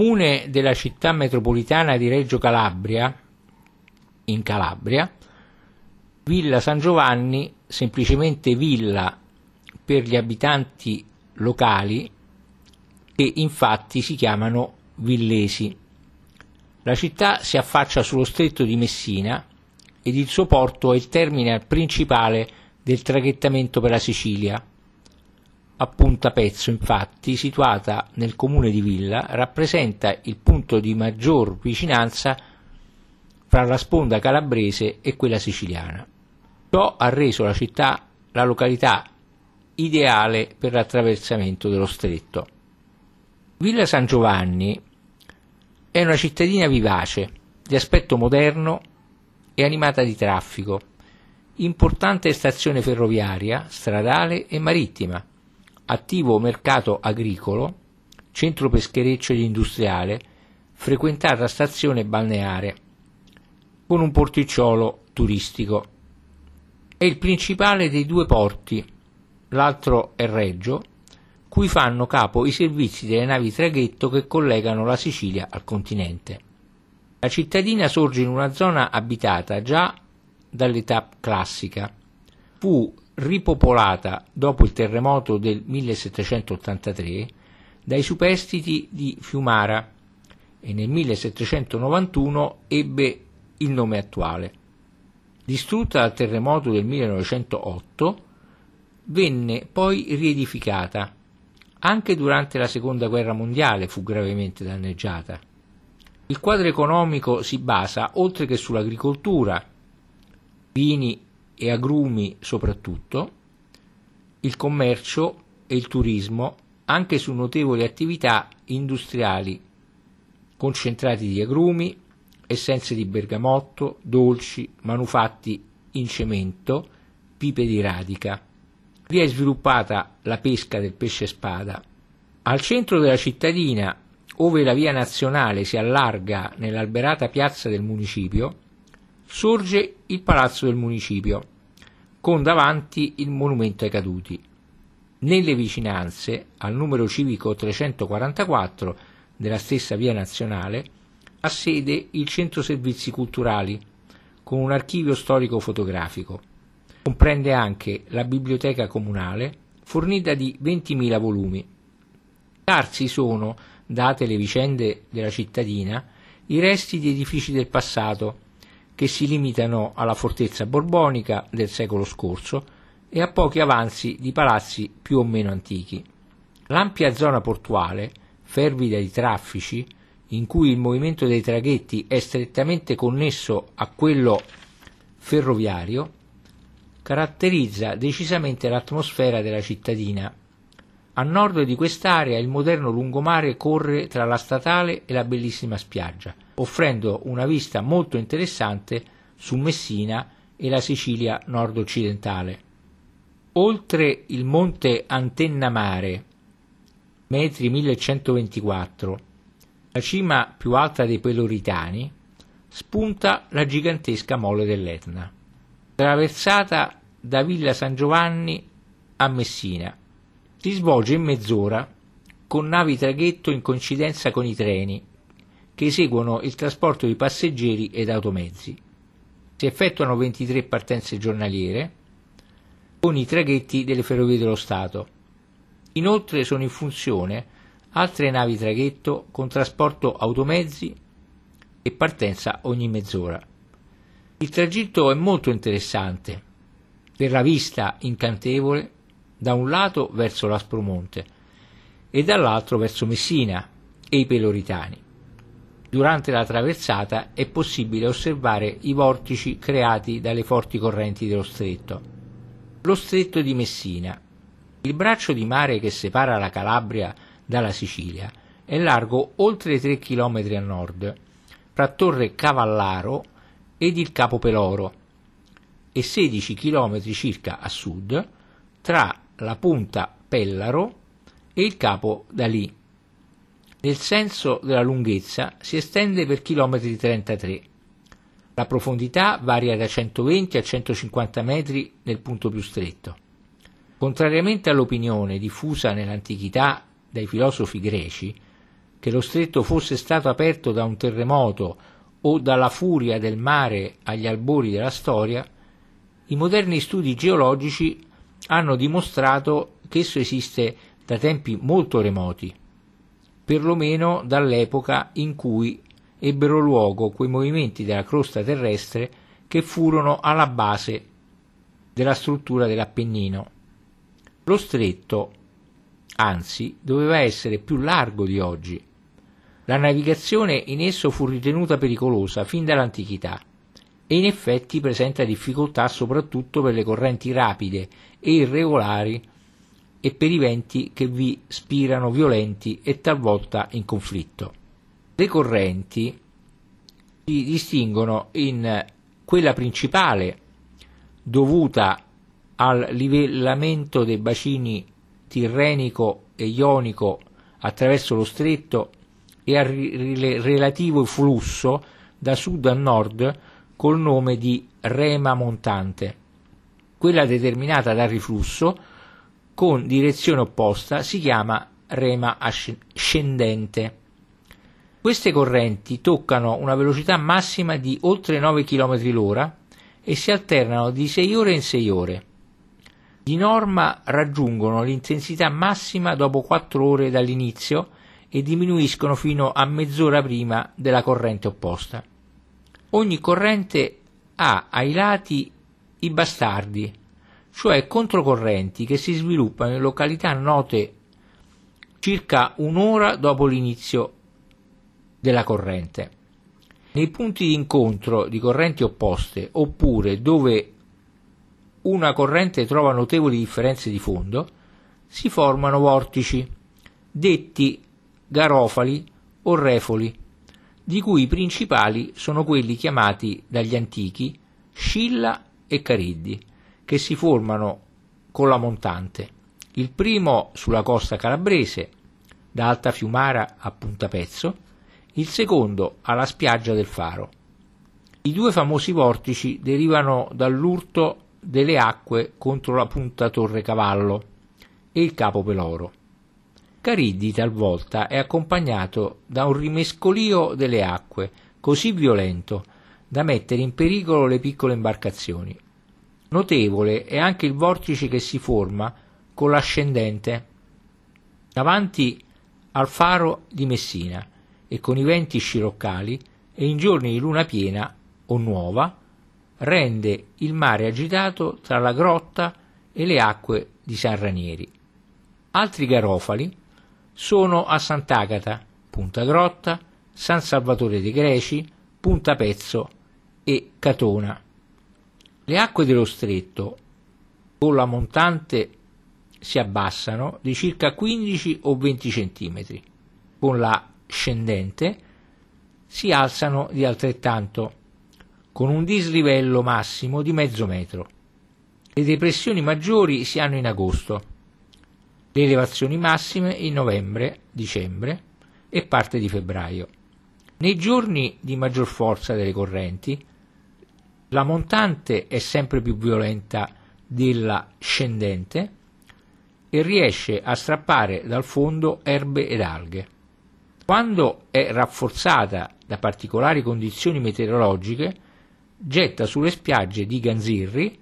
comune della città metropolitana di Reggio Calabria, in Calabria, Villa San Giovanni, semplicemente villa per gli abitanti locali che infatti si chiamano villesi. La città si affaccia sullo stretto di Messina ed il suo porto è il terminal principale del traghettamento per la Sicilia. A Punta Pezzo, infatti, situata nel comune di Villa, rappresenta il punto di maggior vicinanza fra la sponda calabrese e quella siciliana. Ciò ha reso la città la località ideale per l'attraversamento dello stretto. Villa San Giovanni è una cittadina vivace, di aspetto moderno e animata di traffico, importante stazione ferroviaria, stradale e marittima, attivo mercato agricolo, centro peschereccio ed industriale, frequentata stazione balneare, con un porticciolo turistico. È il principale dei due porti, l'altro è Reggio, cui fanno capo i servizi delle navi traghetto che collegano la Sicilia al continente. La cittadina sorge in una zona abitata già dall'età classica. Fu ripopolata dopo il terremoto del 1783 dai superstiti di Fiumara e nel 1791 ebbe il nome attuale. Distrutta dal terremoto del 1908, venne poi riedificata anche durante la seconda guerra mondiale fu gravemente danneggiata. Il quadro economico si basa, oltre che sull'agricoltura, vini e agrumi soprattutto, il commercio e il turismo, anche su notevoli attività industriali concentrati di agrumi, essenze di bergamotto, dolci, manufatti in cemento, pipe di radica. Vi è sviluppata la pesca del pesce spada. Al centro della cittadina, ove la via nazionale si allarga nell'alberata piazza del municipio, sorge il palazzo del municipio, con davanti il monumento ai caduti. Nelle vicinanze, al numero civico 344 della stessa via nazionale, ha sede il centro servizi culturali, con un archivio storico fotografico. Comprende anche la biblioteca comunale, fornita di 20.000 volumi. Scarsi sono, date le vicende della cittadina, i resti di edifici del passato, che si limitano alla fortezza borbonica del secolo scorso e a pochi avanzi di palazzi più o meno antichi. L'ampia zona portuale, fervida di traffici, in cui il movimento dei traghetti è strettamente connesso a quello ferroviario, caratterizza decisamente l'atmosfera della cittadina. A nord di quest'area il moderno lungomare corre tra la statale e la bellissima spiaggia, offrendo una vista molto interessante su Messina e la Sicilia nord-occidentale. Oltre il monte Antennamare, metri 1124, la cima più alta dei Peloritani, spunta la gigantesca mole dell'Etna, traversata da Villa San Giovanni a Messina. Si svolge in mezz'ora con navi traghetto in coincidenza con i treni che eseguono il trasporto di passeggeri ed automezzi. Si effettuano 23 partenze giornaliere con i traghetti delle Ferrovie dello Stato. Inoltre sono in funzione altre navi traghetto con trasporto automezzi e partenza ogni mezz'ora. Il tragitto è molto interessante per la vista incantevole da un lato verso l'Aspromonte e dall'altro verso Messina e i Peloritani. Durante la traversata è possibile osservare i vortici creati dalle forti correnti dello stretto. Lo stretto di Messina. Il braccio di mare che separa la Calabria dalla Sicilia è largo oltre 3 km a nord, fra Torre Cavallaro ed il Capo Peloro, e 16 km circa a sud tra la punta Pellaro e il capo Dalì. Nel senso della lunghezza si estende per chilometri 33. La profondità varia da 120 a 150 metri nel punto più stretto. Contrariamente all'opinione diffusa nell'antichità dai filosofi greci, che lo stretto fosse stato aperto da un terremoto o dalla furia del mare agli albori della storia, i moderni studi geologici hanno dimostrato che esso esiste da tempi molto remoti, perlomeno dall'epoca in cui ebbero luogo quei movimenti della crosta terrestre che furono alla base della struttura dell'Appennino. Lo stretto, anzi, doveva essere più largo di oggi. La navigazione in esso fu ritenuta pericolosa fin dall'antichità e in effetti presenta difficoltà soprattutto per le correnti rapide e irregolari e per i venti che vi spirano violenti e talvolta in conflitto. Le correnti si distinguono in quella principale dovuta al livellamento dei bacini tirrenico e ionico attraverso lo stretto e al relativo flusso da sud a nord col nome di rema montante. Quella determinata dal riflusso con direzione opposta si chiama rema ascendente. Queste correnti toccano una velocità massima di oltre 9 km l'ora e si alternano di 6 ore in 6 ore. Di norma raggiungono l'intensità massima dopo 4 ore dall'inizio e diminuiscono fino a mezz'ora prima della corrente opposta. Ogni corrente ha ai lati i bastardi, cioè controcorrenti che si sviluppano in località note circa un'ora dopo l'inizio della corrente. Nei punti di incontro di correnti opposte oppure dove una corrente trova notevoli differenze di fondo, si formano vortici, detti garofali o refoli, di cui i principali sono quelli chiamati dagli antichi Scilla e Cariddi, che si formano con la montante. Il primo sulla costa calabrese, da Alta Fiumara a Punta Pezzo, il secondo alla spiaggia del Faro. I due famosi vortici derivano dall'urto delle acque contro la punta Torre Cavallo e il Capo Peloro. Cariddi talvolta è accompagnato da un rimescolio delle acque così violento da mettere in pericolo le piccole imbarcazioni. Notevole è anche il vortice che si forma con l'ascendente davanti al faro di Messina e con i venti sciroccali e in giorni di luna piena o nuova rende il mare agitato tra la grotta e le acque di San Ranieri. Altri garofali sono a Sant'Agata, Punta Grotta, San Salvatore dei Greci, Punta Pezzo e Catona. Le acque dello stretto con la montante si abbassano di circa 15 o 20 cm, con la scendente si alzano di altrettanto, con un dislivello massimo di mezzo metro. Le depressioni maggiori si hanno in agosto, le elevazioni massime in novembre, dicembre e parte di febbraio. Nei giorni di maggior forza delle correnti, la montante è sempre più violenta della scendente e riesce a strappare dal fondo erbe ed alghe. Quando è rafforzata da particolari condizioni meteorologiche, getta sulle spiagge di Ganzirri,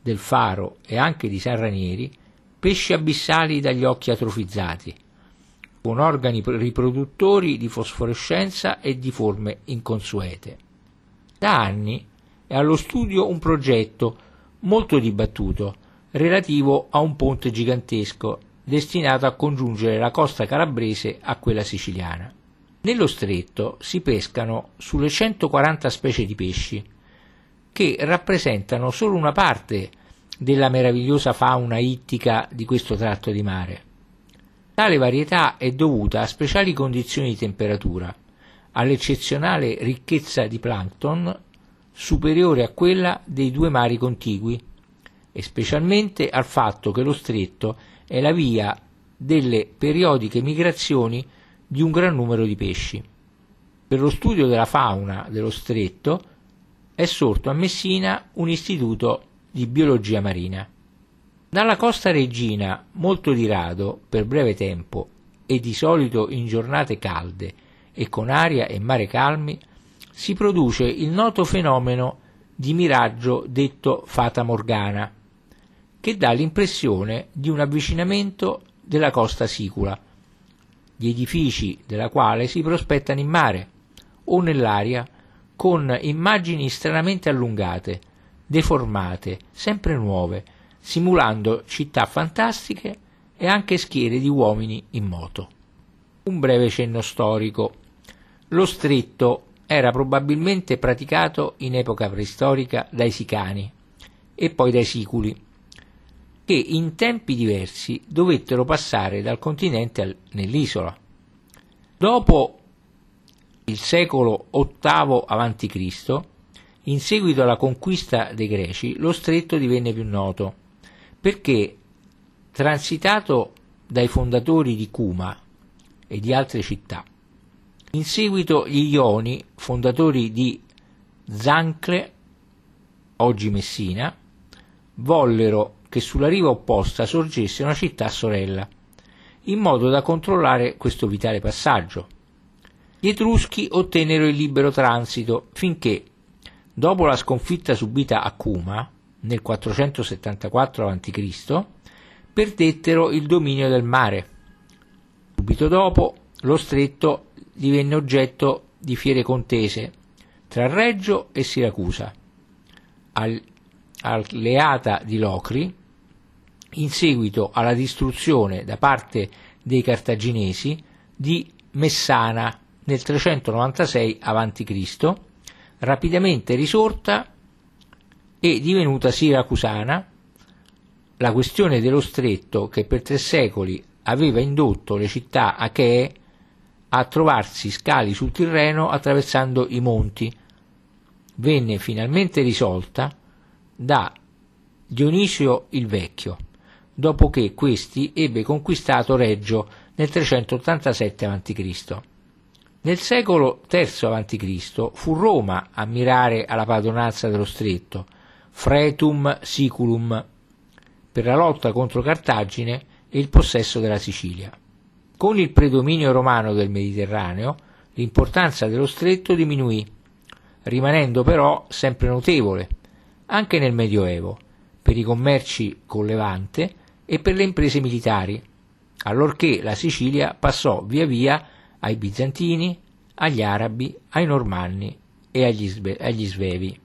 del Faro e anche di San Ranieri pesci abissali dagli occhi atrofizzati, con organi riproduttori di fosforescenza e di forme inconsuete. Da anni è allo studio un progetto molto dibattuto relativo a un ponte gigantesco destinato a congiungere la costa calabrese a quella siciliana. Nello stretto si pescano sulle 140 specie di pesci, che rappresentano solo una parte della meravigliosa fauna ittica di questo tratto di mare. Tale varietà è dovuta a speciali condizioni di temperatura, all'eccezionale ricchezza di plankton superiore a quella dei due mari contigui e specialmente al fatto che lo stretto è la via delle periodiche migrazioni di un gran numero di pesci. Per lo studio della fauna dello stretto è sorto a Messina un istituto di biologia marina. Dalla costa regina, molto di rado, per breve tempo, e di solito in giornate calde e con aria e mare calmi, si produce il noto fenomeno di miraggio detto fata morgana, che dà l'impressione di un avvicinamento della costa sicula, gli edifici della quale si prospettano in mare o nell'aria con immagini stranamente allungate, deformate, sempre nuove, simulando città fantastiche e anche schiere di uomini in moto. Un breve cenno storico. Lo stretto era probabilmente praticato in epoca preistorica dai sicani e poi dai siculi, che in tempi diversi dovettero passare dal continente nell'isola. Dopo il secolo VIII a.C., in seguito alla conquista dei Greci, lo stretto divenne più noto, perché transitato dai fondatori di Cuma e di altre città, in seguito gli Ioni, fondatori di Zancle, oggi Messina, vollero che sulla riva opposta sorgesse una città sorella, in modo da controllare questo vitale passaggio. Gli Etruschi ottennero il libero transito finché, dopo la sconfitta subita a Cuma nel 474 a.C., perdettero il dominio del mare. Subito dopo, lo stretto divenne oggetto di fiere contese tra Reggio e Siracusa, alleata di Locri, in seguito alla distruzione da parte dei cartaginesi di Messana nel 396 a.C., rapidamente risorta e divenuta siracusana, la questione dello stretto che per tre secoli aveva indotto le città achee a trovarsi scali sul Tirreno attraversando i monti. Venne finalmente risolta da Dionisio il Vecchio, dopo che questi ebbe conquistato Reggio nel 387 a.C. Nel secolo III a.C. fu Roma a mirare alla padronanza dello stretto, Fretum Siculum, per la lotta contro Cartagine e il possesso della Sicilia. Con il predominio romano del Mediterraneo, l'importanza dello stretto diminuì, rimanendo però sempre notevole, anche nel Medioevo, per i commerci con Levante e per le imprese militari, allorché la Sicilia passò via via ai bizantini, agli arabi, ai normanni e agli, sve- agli svevi.